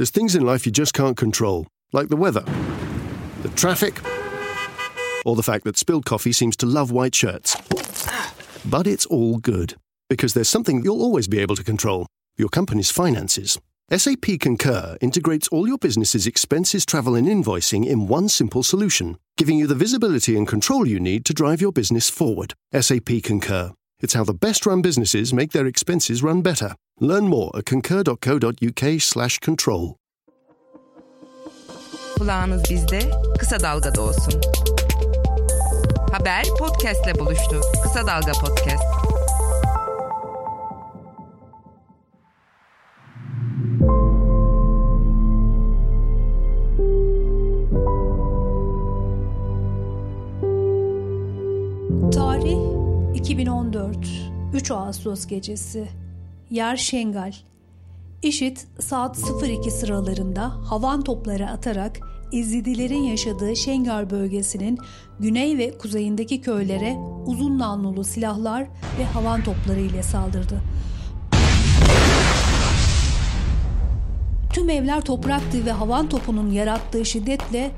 There's things in life you just can't control, like the weather, the traffic, or the fact that spilled coffee seems to love white shirts. But it's all good, because there's something you'll always be able to control your company's finances. SAP Concur integrates all your business's expenses, travel, and invoicing in one simple solution, giving you the visibility and control you need to drive your business forward. SAP Concur. It's how the best run businesses make their expenses run better. Learn more at concur.co.uk/slash control. Kulağınız bizde, kısa dalgada olsun. Haber podcastle buluştu. Kısa Dalga Podcast. Tarih 2014 3 Ağustos gecesi Yer Şengal IŞİD saat 02 sıralarında havan topları atarak Ezidilerin yaşadığı Şengar bölgesinin güney ve kuzeyindeki köylere uzun namlulu silahlar ve havan topları ile saldırdı. Tüm evler topraktı ve havan topunun yarattığı şiddetle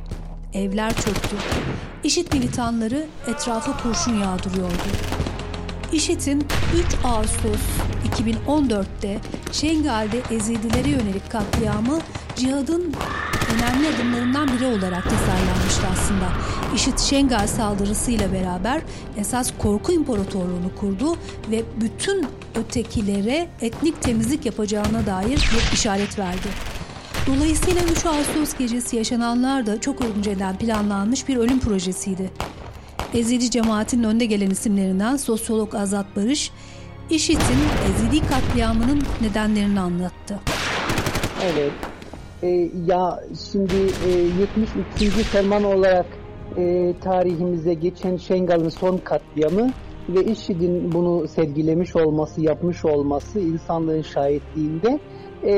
evler çöktü. IŞİD militanları etrafa kurşun yağdırıyordu. IŞİD'in 3 Ağustos 2014'te Şengal'de Ezidilere yönelik katliamı cihadın önemli adımlarından biri olarak tasarlanmıştı aslında. IŞİD Şengal saldırısıyla beraber esas korku imparatorluğunu kurdu ve bütün ötekilere etnik temizlik yapacağına dair bir işaret verdi. Dolayısıyla 3 Ağustos gecesi yaşananlar da çok önceden planlanmış bir ölüm projesiydi. Ezidi cemaatinin önde gelen isimlerinden sosyolog Azat Barış, IŞİD'in Ezidi katliamının nedenlerini anlattı. Evet. Ee, ya şimdi e, 73. ferman olarak e, tarihimize geçen Şengal'ın son katliamı ve IŞİD'in bunu sergilemiş olması, yapmış olması insanlığın şahitliğinde e,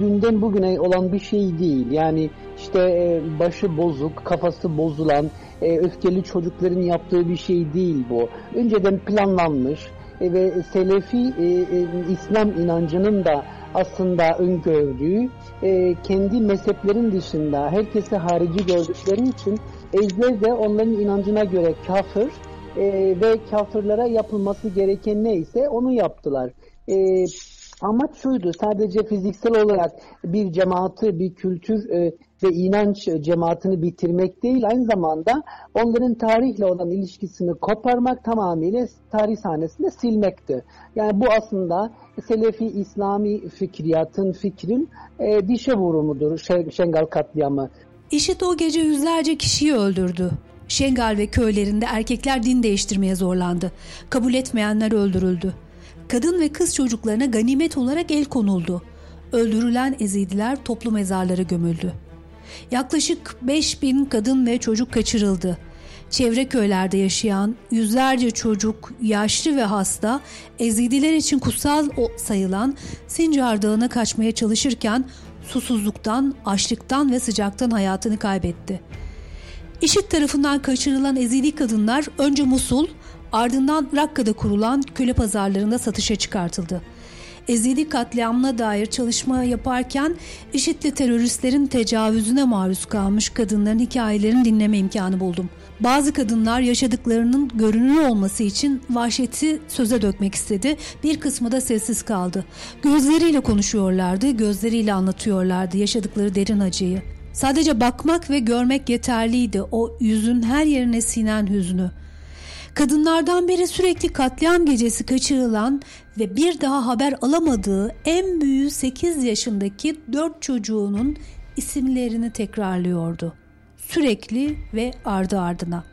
dünden bugüne olan bir şey değil. Yani işte e, başı bozuk, kafası bozulan, e, öfkeli çocukların yaptığı bir şey değil bu. Önceden planlanmış e, ve Selefi e, e, İslam inancının da aslında öngördüğü e, kendi mezheplerin dışında herkesi harici gördükleri için ezler de onların inancına göre kafir e, ve kafirlere yapılması gereken neyse onu yaptılar. E, amaç şuydu sadece fiziksel olarak bir cemaati, bir kültür e, ve inanç cemaatini bitirmek değil aynı zamanda onların tarihle olan ilişkisini koparmak tamamıyla tarih sahnesinde silmekti. Yani bu aslında Selefi İslami fikriyatın, fikrin e, dişe vurumudur Şengal katliamı. IŞİD o gece yüzlerce kişiyi öldürdü. Şengal ve köylerinde erkekler din değiştirmeye zorlandı. Kabul etmeyenler öldürüldü. Kadın ve kız çocuklarına ganimet olarak el konuldu. Öldürülen Ezidiler toplu mezarlara gömüldü. Yaklaşık 5000 kadın ve çocuk kaçırıldı. Çevre köylerde yaşayan yüzlerce çocuk, yaşlı ve hasta Ezidiler için kutsal sayılan Sincar Dağı'na kaçmaya çalışırken susuzluktan, açlıktan ve sıcaktan hayatını kaybetti. İşit tarafından kaçırılan Ezidi kadınlar önce Musul, ardından Rakka'da kurulan köle pazarlarında satışa çıkartıldı. Ezidi katliamına dair çalışma yaparken IŞİD'li teröristlerin tecavüzüne maruz kalmış kadınların hikayelerini dinleme imkanı buldum. Bazı kadınlar yaşadıklarının görünür olması için vahşeti söze dökmek istedi. Bir kısmı da sessiz kaldı. Gözleriyle konuşuyorlardı, gözleriyle anlatıyorlardı yaşadıkları derin acıyı. Sadece bakmak ve görmek yeterliydi o yüzün her yerine sinen hüznü. Kadınlardan biri sürekli katliam gecesi kaçırılan ve bir daha haber alamadığı en büyüğü 8 yaşındaki 4 çocuğunun isimlerini tekrarlıyordu. Sürekli ve ardı ardına.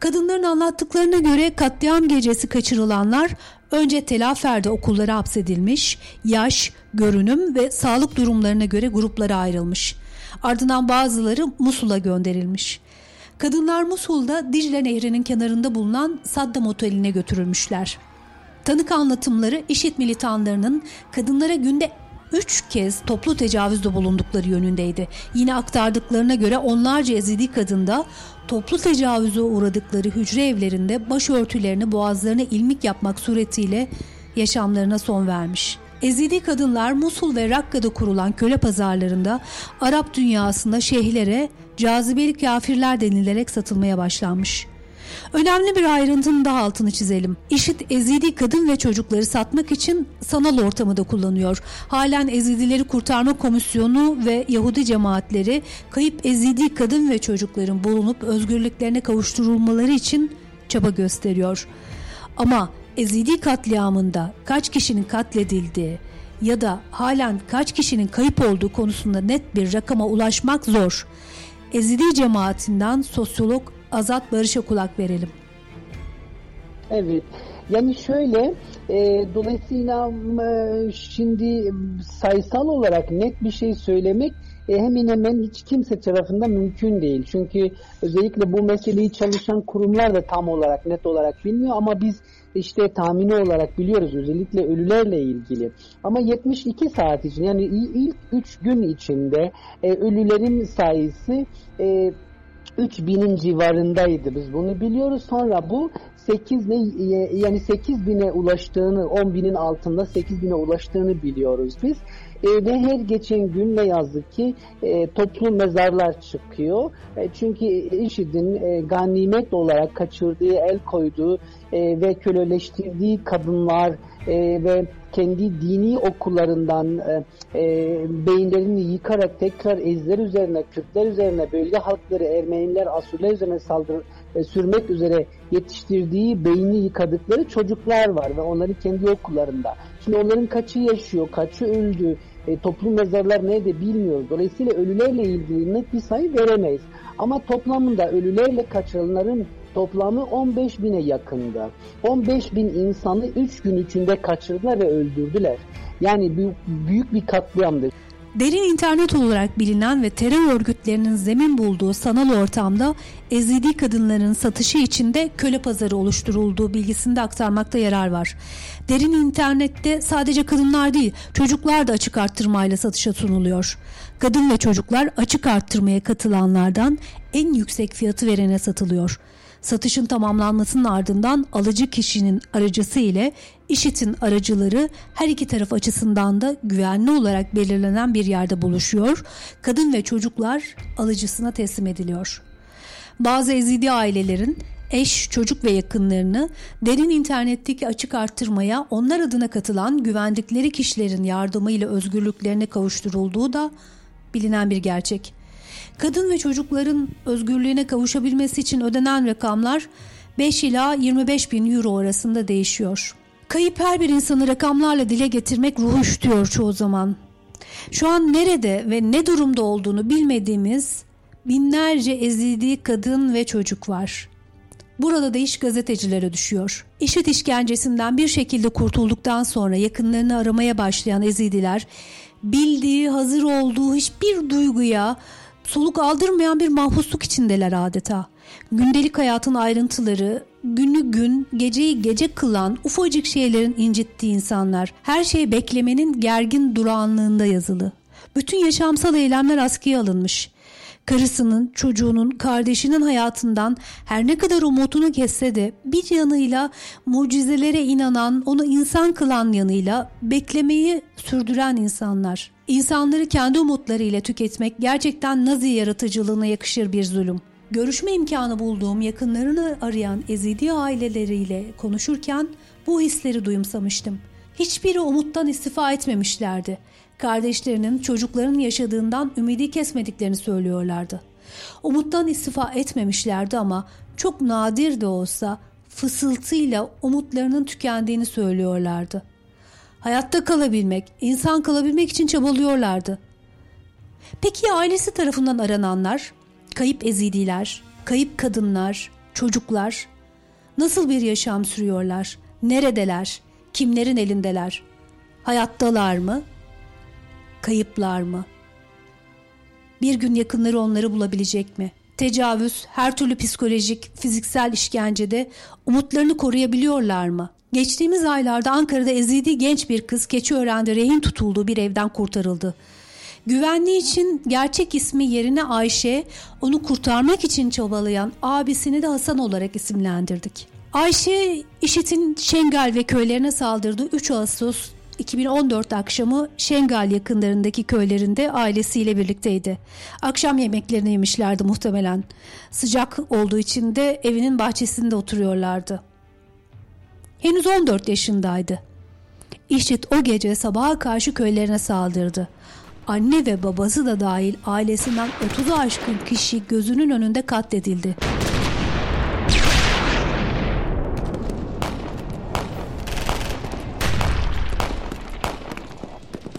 Kadınların anlattıklarına göre katliam gecesi kaçırılanlar önce Telafer'de okullara hapsedilmiş, yaş, görünüm ve sağlık durumlarına göre gruplara ayrılmış. Ardından bazıları Musul'a gönderilmiş. Kadınlar Musul'da Dicle Nehri'nin kenarında bulunan Saddam Oteli'ne götürülmüşler. Tanık anlatımları IŞİD militanlarının kadınlara günde üç kez toplu tecavüzde bulundukları yönündeydi. Yine aktardıklarına göre onlarca Ezidi kadında toplu tecavüze uğradıkları hücre evlerinde başörtülerini boğazlarına ilmik yapmak suretiyle yaşamlarına son vermiş. Ezidi kadınlar Musul ve Rakka'da kurulan köle pazarlarında Arap dünyasında şeyhlere cazibeli kafirler denilerek satılmaya başlanmış. Önemli bir ayrıntının daha altını çizelim. İşit Ezidi kadın ve çocukları satmak için sanal ortamı da kullanıyor. Halen Ezidileri Kurtarma Komisyonu ve Yahudi cemaatleri kayıp Ezidi kadın ve çocukların bulunup özgürlüklerine kavuşturulmaları için çaba gösteriyor. Ama Ezidi katliamında kaç kişinin katledildiği ya da halen kaç kişinin kayıp olduğu konusunda net bir rakama ulaşmak zor. Ezidi cemaatinden sosyolog Azat Barış'a kulak verelim. Evet. Yani şöyle e, dolayısıyla e, şimdi sayısal olarak net bir şey söylemek e, hemen hemen hiç kimse tarafından mümkün değil. Çünkü özellikle bu meseleyi çalışan kurumlar da tam olarak net olarak bilmiyor ama biz işte tahmini olarak biliyoruz özellikle ölülerle ilgili. Ama 72 saat için yani ilk 3 gün içinde e, ölülerin sayısı e, 3000'in civarındaydı biz bunu biliyoruz. Sonra bu 8 ne yani 8 bine ulaştığını 10 binin altında 8 bine ulaştığını biliyoruz biz. E, ve her geçen gün ne yazık ki e, toplu mezarlar çıkıyor. E, çünkü IŞİD'in e, ganimet olarak kaçırdığı, el koyduğu e, ve köleleştirdiği kadınlar e, ve kendi dini okullarından e, e, beyinlerini yıkarak tekrar ezler üzerine, Kürtler üzerine, bölge halkları, Ermeniler, Asurlar üzerine saldırı e, sürmek üzere yetiştirdiği beyni yıkadıkları çocuklar var ve onların kendi okullarında. Şimdi onların kaçı yaşıyor, kaçı öldü, e, toplum mezarlar nerede bilmiyoruz. Dolayısıyla ölülerle ilgili net bir sayı veremeyiz. Ama toplamında ölülerle kaçırılanların toplamı 15 bine yakında. 15 bin insanı 3 gün içinde kaçırdılar ve öldürdüler. Yani büyük, büyük bir katliamdır. Derin internet olarak bilinen ve terör örgütlerinin zemin bulduğu sanal ortamda ezidi kadınların satışı için de köle pazarı oluşturulduğu bilgisinde aktarmakta yarar var. Derin internette sadece kadınlar değil çocuklar da açık arttırmayla satışa sunuluyor. Kadın ve çocuklar açık arttırmaya katılanlardan en yüksek fiyatı verene satılıyor. Satışın tamamlanmasının ardından alıcı kişinin aracısı ile işitin aracıları her iki taraf açısından da güvenli olarak belirlenen bir yerde buluşuyor. Kadın ve çocuklar alıcısına teslim ediliyor. Bazı ezidi ailelerin eş, çocuk ve yakınlarını derin internetteki açık arttırmaya onlar adına katılan güvendikleri kişilerin yardımıyla özgürlüklerine kavuşturulduğu da bilinen bir gerçek. Kadın ve çocukların özgürlüğüne kavuşabilmesi için ödenen rakamlar 5 ila 25 bin euro arasında değişiyor. Kayıp her bir insanı rakamlarla dile getirmek ruhu üşütüyor çoğu zaman. Şu an nerede ve ne durumda olduğunu bilmediğimiz binlerce ezildiği kadın ve çocuk var. Burada da iş gazetecilere düşüyor. İşit işkencesinden bir şekilde kurtulduktan sonra yakınlarını aramaya başlayan ezidiler bildiği, hazır olduğu hiçbir duyguya, soluk aldırmayan bir mahpusluk içindeler adeta. Gündelik hayatın ayrıntıları, günü gün, geceyi gece kılan ufacık şeylerin incittiği insanlar. Her şey beklemenin gergin durağanlığında yazılı. Bütün yaşamsal eylemler askıya alınmış. Karısının, çocuğunun, kardeşinin hayatından her ne kadar umutunu kesse de bir yanıyla mucizelere inanan, onu insan kılan yanıyla beklemeyi sürdüren insanlar. İnsanları kendi umutlarıyla tüketmek gerçekten Nazi yaratıcılığına yakışır bir zulüm. Görüşme imkanı bulduğum yakınlarını arayan Ezidi aileleriyle konuşurken bu hisleri duyumsamıştım. Hiçbiri umuttan istifa etmemişlerdi. Kardeşlerinin çocukların yaşadığından ümidi kesmediklerini söylüyorlardı. Umuttan istifa etmemişlerdi ama çok nadir de olsa fısıltıyla umutlarının tükendiğini söylüyorlardı. Hayatta kalabilmek, insan kalabilmek için çabalıyorlardı. Peki ailesi tarafından arananlar, kayıp ezidiler, kayıp kadınlar, çocuklar nasıl bir yaşam sürüyorlar? Neredeler? Kimlerin elindeler? Hayattalar mı? Kayıplar mı? Bir gün yakınları onları bulabilecek mi? Tecavüz, her türlü psikolojik, fiziksel işkencede umutlarını koruyabiliyorlar mı? Geçtiğimiz aylarda Ankara'da ezidi genç bir kız Keçiören'de rehin tutulduğu bir evden kurtarıldı. Güvenliği için gerçek ismi yerine Ayşe, onu kurtarmak için çabalayan abisini de Hasan olarak isimlendirdik. Ayşe, IŞİD'in Şengal ve köylerine saldırdığı 3 Ağustos 2014 akşamı Şengal yakınlarındaki köylerinde ailesiyle birlikteydi. Akşam yemeklerini yemişlerdi muhtemelen. Sıcak olduğu için de evinin bahçesinde oturuyorlardı. Henüz 14 yaşındaydı. İşit o gece sabaha karşı köylerine saldırdı. Anne ve babası da dahil ailesinden 30'u aşkın kişi gözünün önünde katledildi.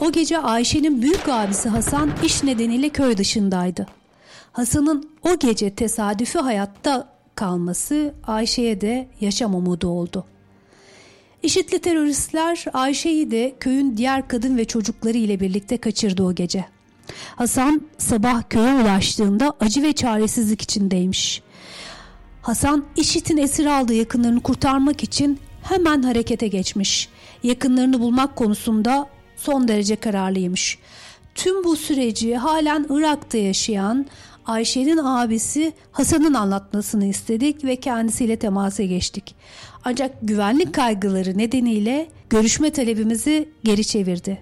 O gece Ayşe'nin büyük abisi Hasan iş nedeniyle köy dışındaydı. Hasan'ın o gece tesadüfi hayatta kalması Ayşe'ye de yaşam umudu oldu. İşitli teröristler Ayşe'yi de köyün diğer kadın ve çocukları ile birlikte kaçırdı o gece. Hasan sabah köye ulaştığında acı ve çaresizlik içindeymiş. Hasan IŞİD'in esir aldığı yakınlarını kurtarmak için hemen harekete geçmiş. Yakınlarını bulmak konusunda son derece kararlıymış. Tüm bu süreci halen Irak'ta yaşayan Ayşe'nin abisi Hasan'ın anlatmasını istedik ve kendisiyle temasa geçtik. Ancak güvenlik kaygıları nedeniyle görüşme talebimizi geri çevirdi.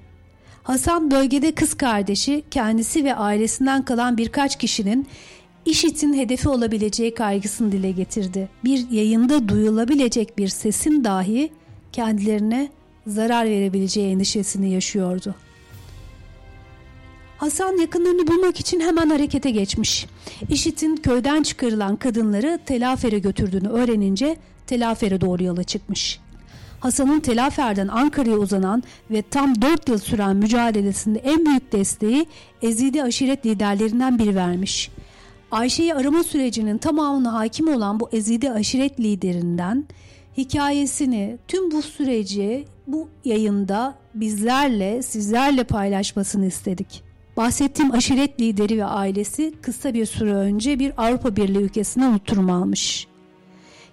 Hasan bölgede kız kardeşi, kendisi ve ailesinden kalan birkaç kişinin IŞİD'in hedefi olabileceği kaygısını dile getirdi. Bir yayında duyulabilecek bir sesin dahi kendilerine zarar verebileceği endişesini yaşıyordu. Hasan yakınlarını bulmak için hemen harekete geçmiş. İşit'in köyden çıkarılan kadınları Telafer'e götürdüğünü öğrenince Telafer'e doğru yola çıkmış. Hasan'ın Telafer'den Ankara'ya uzanan ve tam 4 yıl süren mücadelesinde en büyük desteği Ezidi aşiret liderlerinden biri vermiş. Ayşe'yi arama sürecinin tamamına hakim olan bu Ezidi aşiret liderinden hikayesini tüm bu süreci bu yayında bizlerle sizlerle paylaşmasını istedik. Bahsettiğim aşiret lideri ve ailesi kısa bir süre önce bir Avrupa Birliği ülkesinden oturum almış.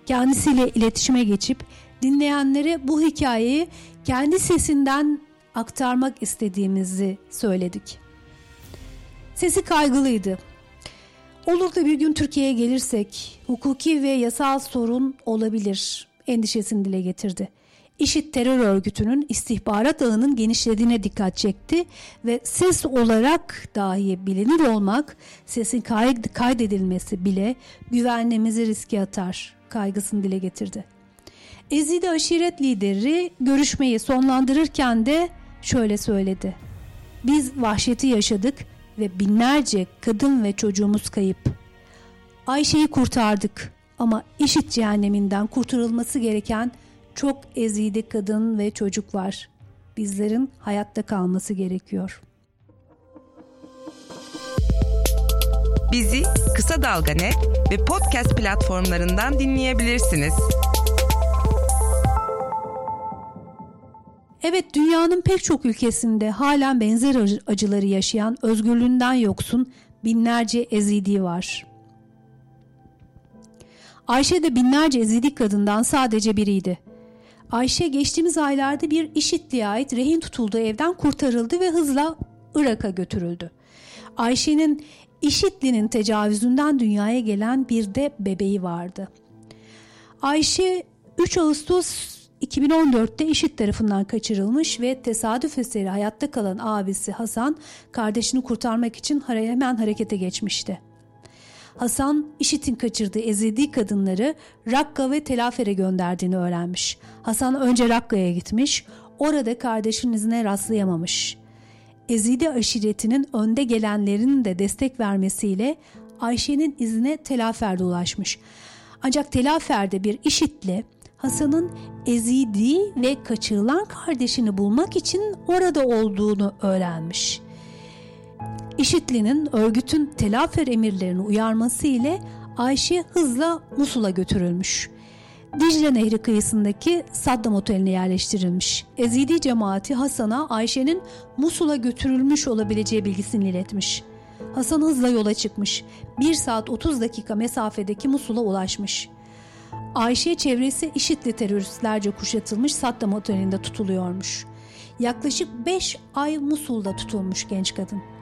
Kendisiyle iletişime geçip dinleyenlere bu hikayeyi kendi sesinden aktarmak istediğimizi söyledik. Sesi kaygılıydı. Olur da bir gün Türkiye'ye gelirsek hukuki ve yasal sorun olabilir endişesini dile getirdi. İşit terör örgütünün istihbarat ağının genişlediğine dikkat çekti ve ses olarak dahi bilinir olmak, sesin kaydedilmesi bile güvenliğimizi riske atar kaygısını dile getirdi. Ezidi aşiret lideri görüşmeyi sonlandırırken de şöyle söyledi. Biz vahşeti yaşadık ve binlerce kadın ve çocuğumuz kayıp. Ayşe'yi kurtardık ama işit cehenneminden kurtarılması gereken çok ezide kadın ve çocuk var. Bizlerin hayatta kalması gerekiyor. Bizi Kısa Dalga Net ve podcast platformlarından dinleyebilirsiniz. Evet dünyanın pek çok ülkesinde halen benzer acıları yaşayan özgürlüğünden yoksun binlerce ezidi var. Ayşe de binlerce ezidi kadından sadece biriydi. Ayşe geçtiğimiz aylarda bir işitliğe ait rehin tutulduğu evden kurtarıldı ve hızla Irak'a götürüldü. Ayşe'nin işitli'nin tecavüzünden dünyaya gelen bir de bebeği vardı. Ayşe 3 Ağustos 2014'te IŞİD tarafından kaçırılmış ve tesadüf eseri hayatta kalan abisi Hasan kardeşini kurtarmak için hemen harekete geçmişti. Hasan IŞİD'in kaçırdığı Ezidi kadınları Rakka ve Telafer'e gönderdiğini öğrenmiş. Hasan önce Rakka'ya gitmiş, orada kardeşinin izine rastlayamamış. Ezidi aşiretinin önde gelenlerinin de destek vermesiyle Ayşe'nin izine Telafer'de ulaşmış. Ancak Telafer'de bir IŞİD'le Hasan'ın ezidi ve kaçırılan kardeşini bulmak için orada olduğunu öğrenmiş. İşitli'nin örgütün telafer emirlerini uyarması ile Ayşe hızla Musul'a götürülmüş. Dicle Nehri kıyısındaki Saddam Oteli'ne yerleştirilmiş. Ezidi cemaati Hasan'a Ayşe'nin Musul'a götürülmüş olabileceği bilgisini iletmiş. Hasan hızla yola çıkmış. 1 saat 30 dakika mesafedeki Musul'a ulaşmış. Ayşe çevresi IŞİD'li teröristlerce kuşatılmış Saddam Oteli'nde tutuluyormuş. Yaklaşık 5 ay Musul'da tutulmuş genç kadın.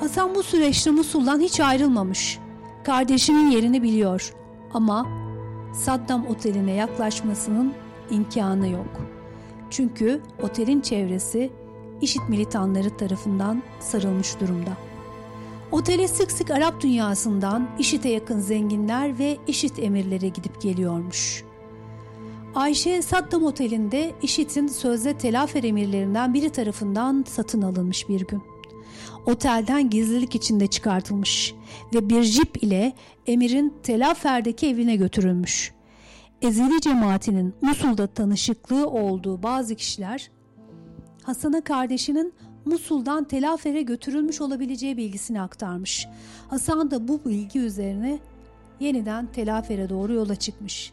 Hasan bu süreçte Musul'dan hiç ayrılmamış. Kardeşinin yerini biliyor ama Saddam Oteli'ne yaklaşmasının imkanı yok. Çünkü otelin çevresi IŞİD militanları tarafından sarılmış durumda. Otele sık sık Arap dünyasından IŞİD'e yakın zenginler ve IŞİD emirleri gidip geliyormuş. Ayşe Saddam Oteli'nde IŞİD'in sözde telafer emirlerinden biri tarafından satın alınmış bir gün. Otelden gizlilik içinde çıkartılmış ve bir jip ile emirin Telafer'deki evine götürülmüş. Ezeli cemaatinin Musul'da tanışıklığı olduğu bazı kişiler Hasan'a kardeşinin Musul'dan Telafer'e götürülmüş olabileceği bilgisini aktarmış. Hasan da bu bilgi üzerine yeniden Telafer'e doğru yola çıkmış.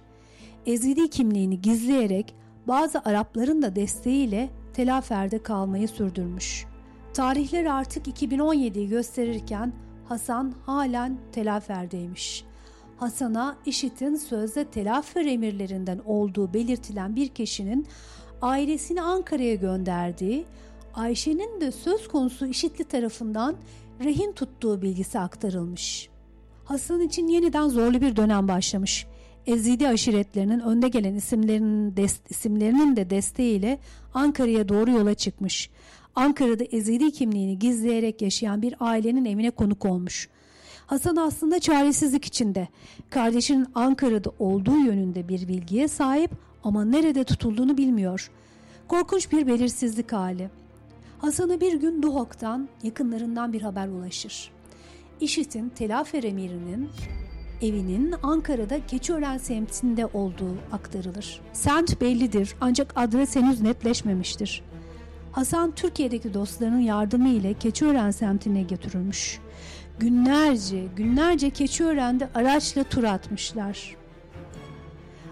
Ezidi kimliğini gizleyerek bazı Arapların da desteğiyle Telafer'de kalmayı sürdürmüş. Tarihler artık 2017'yi gösterirken Hasan halen Telafer'deymiş. Hasan'a IŞİD'in sözde Telafer emirlerinden olduğu belirtilen bir kişinin ailesini Ankara'ya gönderdiği, Ayşe'nin de söz konusu IŞİD'li tarafından rehin tuttuğu bilgisi aktarılmış. Hasan için yeniden zorlu bir dönem başlamış. Ezidi aşiretlerinin önde gelen isimlerinin, isimlerinin de desteğiyle Ankara'ya doğru yola çıkmış. Ankara'da Ezidi kimliğini gizleyerek yaşayan bir ailenin evine konuk olmuş. Hasan aslında çaresizlik içinde. Kardeşinin Ankara'da olduğu yönünde bir bilgiye sahip ama nerede tutulduğunu bilmiyor. Korkunç bir belirsizlik hali. Hasan'a bir gün Duhok'tan yakınlarından bir haber ulaşır. İşit'in Telafer emirinin evinin Ankara'da Keçiören semtinde olduğu aktarılır. Semt bellidir ancak adres henüz netleşmemiştir. Hasan Türkiye'deki dostlarının yardımı ile Keçiören semtine götürülmüş. Günlerce, günlerce Keçiören'de araçla tur atmışlar.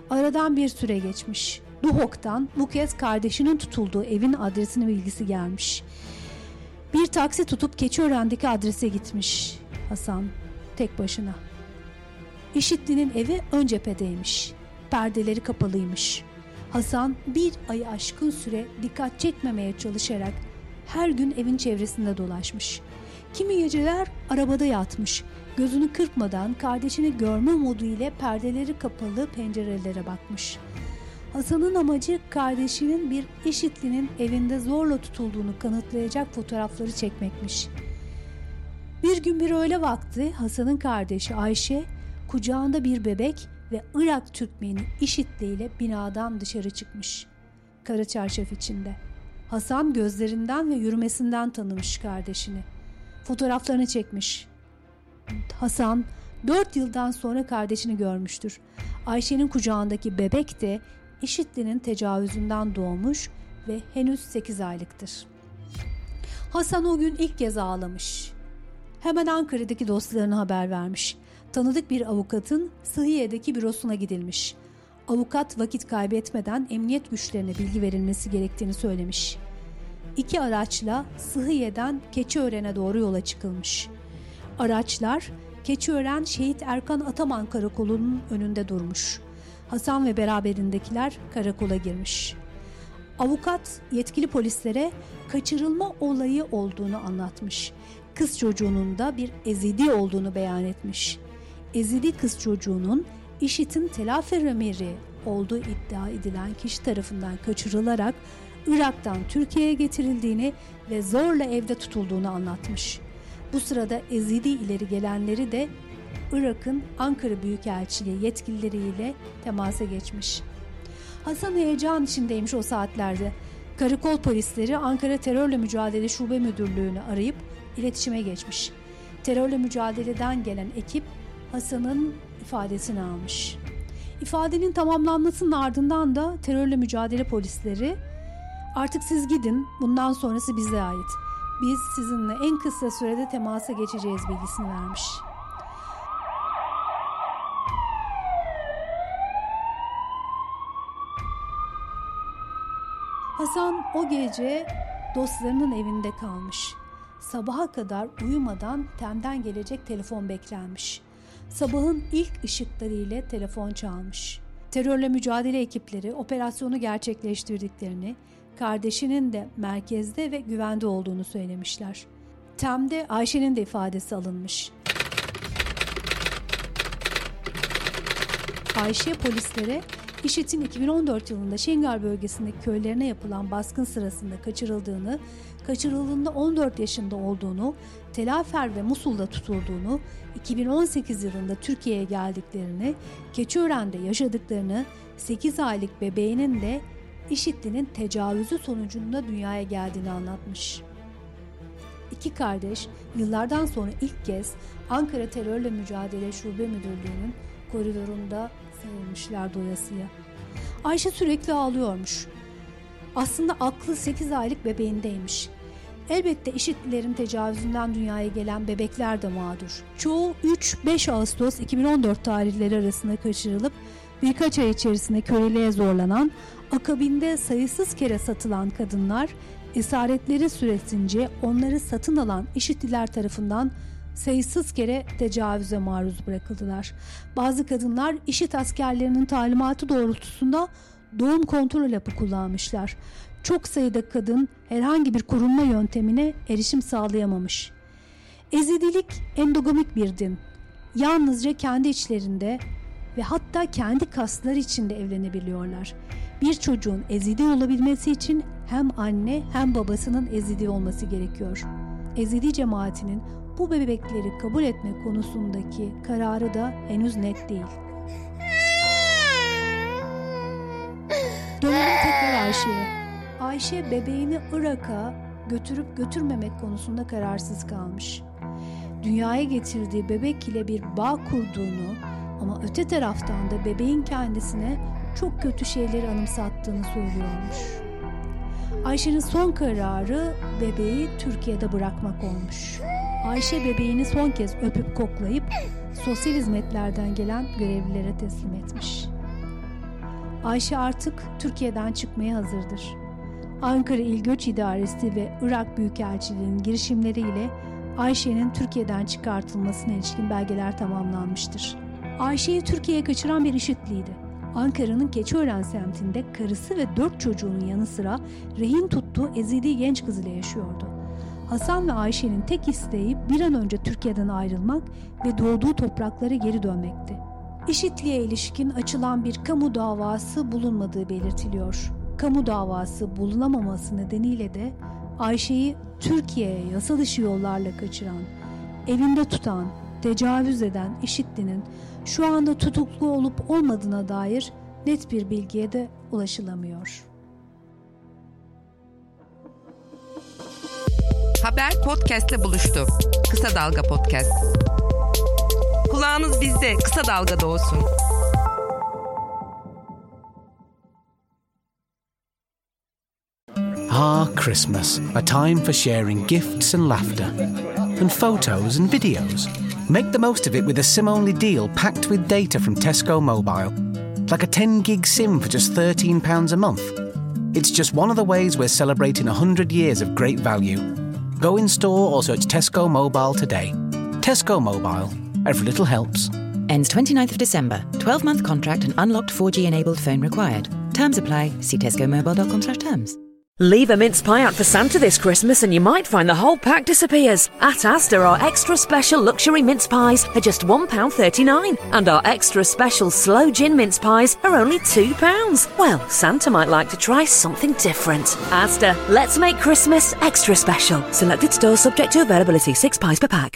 Aradan bir süre geçmiş. Duhok'tan bu kez kardeşinin tutulduğu evin adresini bilgisi gelmiş. Bir taksi tutup Keçiören'deki adrese gitmiş Hasan tek başına. İşitli'nin evi ön cephedeymiş. Perdeleri kapalıymış. Hasan bir ayı aşkın süre dikkat çekmemeye çalışarak her gün evin çevresinde dolaşmış. Kimi geceler arabada yatmış. Gözünü kırpmadan kardeşini görme modu ile perdeleri kapalı pencerelere bakmış. Hasan'ın amacı kardeşinin bir işitlinin evinde zorla tutulduğunu kanıtlayacak fotoğrafları çekmekmiş. Bir gün bir öğle vakti Hasan'ın kardeşi Ayşe kucağında bir bebek ve Irak Türkmeni IŞİD'le ile binadan dışarı çıkmış. Kara çarşaf içinde. Hasan gözlerinden ve yürümesinden tanımış kardeşini. Fotoğraflarını çekmiş. Hasan dört yıldan sonra kardeşini görmüştür. Ayşe'nin kucağındaki bebek de IŞİD'linin tecavüzünden doğmuş ve henüz 8 aylıktır. Hasan o gün ilk kez ağlamış. Hemen Ankara'daki dostlarına haber vermiş tanıdık bir avukatın Sıhiye'deki bürosuna gidilmiş. Avukat vakit kaybetmeden emniyet güçlerine bilgi verilmesi gerektiğini söylemiş. İki araçla Sıhiye'den Keçiören'e doğru yola çıkılmış. Araçlar Keçiören Şehit Erkan Ataman Karakolu'nun önünde durmuş. Hasan ve beraberindekiler karakola girmiş. Avukat yetkili polislere kaçırılma olayı olduğunu anlatmış. Kız çocuğunun da bir ezidi olduğunu beyan etmiş. Ezidi kız çocuğunun IŞİD'in telafer emiri olduğu iddia edilen kişi tarafından kaçırılarak Irak'tan Türkiye'ye getirildiğini ve zorla evde tutulduğunu anlatmış. Bu sırada Ezidi ileri gelenleri de Irak'ın Ankara Büyükelçiliği yetkilileriyle temasa geçmiş. Hasan heyecan içindeymiş o saatlerde. Karakol polisleri Ankara Terörle Mücadele Şube Müdürlüğü'nü arayıp iletişime geçmiş. Terörle mücadeleden gelen ekip Hasan'ın ifadesini almış. İfadenin tamamlanmasının ardından da terörle mücadele polisleri artık siz gidin bundan sonrası bize ait. Biz sizinle en kısa sürede temasa geçeceğiz bilgisini vermiş. Hasan o gece dostlarının evinde kalmış. Sabaha kadar uyumadan temden gelecek telefon beklenmiş sabahın ilk ışıkları ile telefon çalmış. Terörle mücadele ekipleri operasyonu gerçekleştirdiklerini, kardeşinin de merkezde ve güvende olduğunu söylemişler. Tem'de Ayşe'nin de ifadesi alınmış. Ayşe polislere IŞİD'in 2014 yılında Şengal bölgesindeki köylerine yapılan baskın sırasında kaçırıldığını, kaçırıldığında 14 yaşında olduğunu, Telafer ve Musul'da tutulduğunu, 2018 yılında Türkiye'ye geldiklerini, Keçiören'de yaşadıklarını, 8 aylık bebeğinin de IŞİD'linin tecavüzü sonucunda dünyaya geldiğini anlatmış. İki kardeş yıllardan sonra ilk kez Ankara Terörle Mücadele Şube Müdürlüğü'nün koridorunda sarılmışlar doyasıya. Ayşe sürekli ağlıyormuş. Aslında aklı 8 aylık bebeğindeymiş. Elbette IŞİD'lilerin tecavüzünden dünyaya gelen bebekler de mağdur. Çoğu 3-5 Ağustos 2014 tarihleri arasında kaçırılıp birkaç ay içerisinde köleliğe zorlanan, akabinde sayısız kere satılan kadınlar esaretleri süresince onları satın alan IŞİD'liler tarafından sayısız kere tecavüze maruz bırakıldılar. Bazı kadınlar IŞİD askerlerinin talimatı doğrultusunda doğum kontrol hapı kullanmışlar. Çok sayıda kadın herhangi bir korunma yöntemine erişim sağlayamamış. Ezidilik endogamik bir din. Yalnızca kendi içlerinde ve hatta kendi kasları içinde evlenebiliyorlar. Bir çocuğun ezidi olabilmesi için hem anne hem babasının ezidi olması gerekiyor. Ezidi cemaatinin bu bebekleri kabul etme konusundaki kararı da henüz net değil. Dönelim tekrar Ayşe'ye. Ayşe bebeğini Irak'a götürüp götürmemek konusunda kararsız kalmış. Dünyaya getirdiği bebek ile bir bağ kurduğunu ama öte taraftan da bebeğin kendisine çok kötü şeyleri anımsattığını söylüyormuş. Ayşe'nin son kararı bebeği Türkiye'de bırakmak olmuş. Ayşe bebeğini son kez öpüp koklayıp sosyal hizmetlerden gelen görevlilere teslim etmiş. Ayşe artık Türkiye'den çıkmaya hazırdır. Ankara İl Göç İdaresi ve Irak Büyükelçiliği'nin girişimleriyle Ayşe'nin Türkiye'den çıkartılmasına ilişkin belgeler tamamlanmıştır. Ayşe'yi Türkiye'ye kaçıran bir işitliydi. Ankara'nın Keçiören semtinde karısı ve dört çocuğunun yanı sıra rehin tuttuğu ezidi genç kız ile yaşıyordu. Hasan ve Ayşe'nin tek isteği bir an önce Türkiye'den ayrılmak ve doğduğu topraklara geri dönmekti. İşitliğe ilişkin açılan bir kamu davası bulunmadığı belirtiliyor. Kamu davası bulunamaması nedeniyle de Ayşe'yi Türkiye'ye yasa dışı yollarla kaçıran, evinde tutan, tecavüz eden IŞİD'linin şu anda tutuklu olup olmadığına dair net bir bilgiye de ulaşılamıyor. Haber podcastle buluştu. Kısa Dalga Podcast. Kulağınız bizde, Kısa olsun. Ah, Christmas, a time for sharing gifts and laughter, and photos and videos. Make the most of it with a SIM only deal packed with data from Tesco Mobile. Like a 10 gig SIM for just £13 a month. It's just one of the ways we're celebrating 100 years of great value. Go in store or search Tesco Mobile today. Tesco Mobile. Every little helps. Ends 29th of December. 12 month contract and unlocked 4G enabled phone required. Terms apply. See tescomobile.com slash terms. Leave a mince pie out for Santa this Christmas and you might find the whole pack disappears. At Asda, our extra special luxury mince pies are just £1.39 and our extra special slow gin mince pies are only £2. Well, Santa might like to try something different. Asda, let's make Christmas extra special. Selected stores subject to availability, six pies per pack.